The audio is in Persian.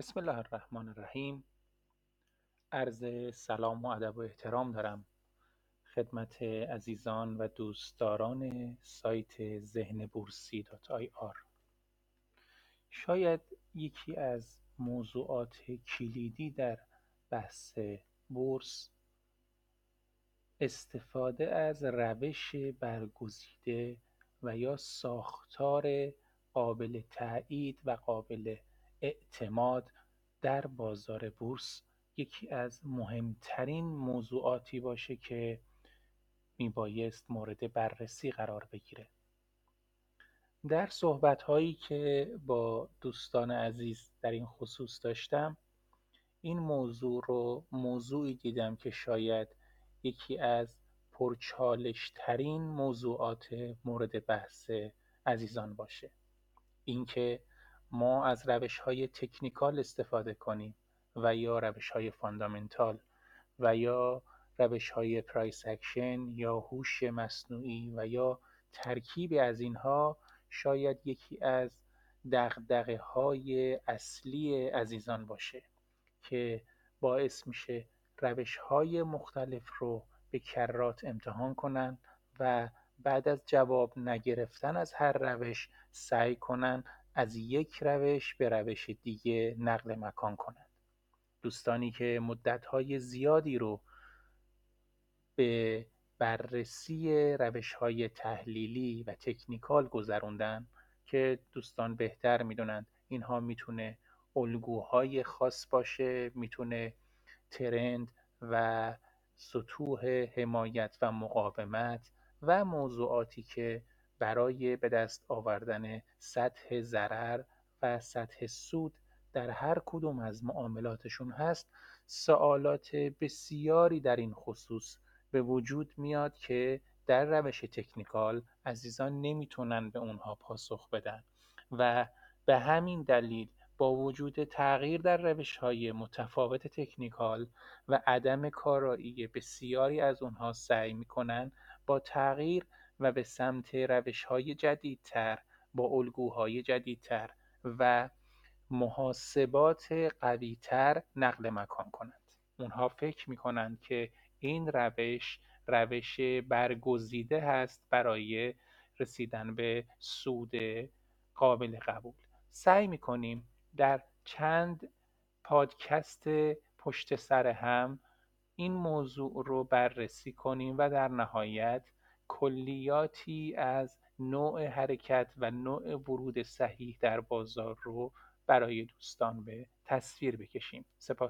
بسم الله الرحمن الرحیم. عرض سلام و ادب و احترام دارم خدمت عزیزان و دوستداران سایت ذهن بورسی دات آی آر. شاید یکی از موضوعات کلیدی در بحث بورس استفاده از روش برگزیده و یا ساختار قابل تایید و قابل اعتماد در بازار بورس یکی از مهمترین موضوعاتی باشه که میبایست مورد بررسی قرار بگیره. در صحبت هایی که با دوستان عزیز در این خصوص داشتم این موضوع رو موضوعی دیدم که شاید یکی از پرچالش ترین موضوعات مورد بحث عزیزان باشه. اینکه ما از روش های technical استفاده کنیم و یا روش های fundamental و یا روش های price action یا هوش مصنوعی و یا ترکیبی از اینها شاید یکی از دغدغه های اصلی عزیزان باشه که باعث میشه روش های مختلف رو به کرات امتحان کنن و بعد از جواب نگرفتن از هر روش سعی کنن از یک روش به روش دیگه نقل مکان کنند دوستانی که مدتهای زیادی رو به بررسی روش های تحلیلی و تکنیکال گذروندن که دوستان بهتر می‌دونند اینها می‌تونه الگوهای خاص باشه می‌تونه ترند و سطوح حمایت و مقاومت و موضوعاتی که برای به دست آوردن سطح ضرر و سطح سود در هر کدوم از معاملاتشون هست. سوالات بسیاری در این خصوص به وجود میاد که در روش تکنیکال عزیزان نمی‌تونن به اونها پاسخ بدن و به همین دلیل با وجود تغییر در روش های متفاوت تکنیکال و عدم کارایی بسیاری از اونها سعی می‌کنن با تغییر و به سمت روشهای جدیدتر با الگوهای جدیدتر و محاسبات قویتر نقل مکان کنند. اونها فکر می‌کنند که این روش روش برگزیده هست برای رسیدن به سود قابل قبول. سعی می‌کنیم در چند پادکست پشت سر هم این موضوع رو بررسی کنیم و در نهایت کلیاتی از نوع حرکت و نوع ورود صحیح در بازار رو برای دوستان به تصویر بکشیم. سپاس.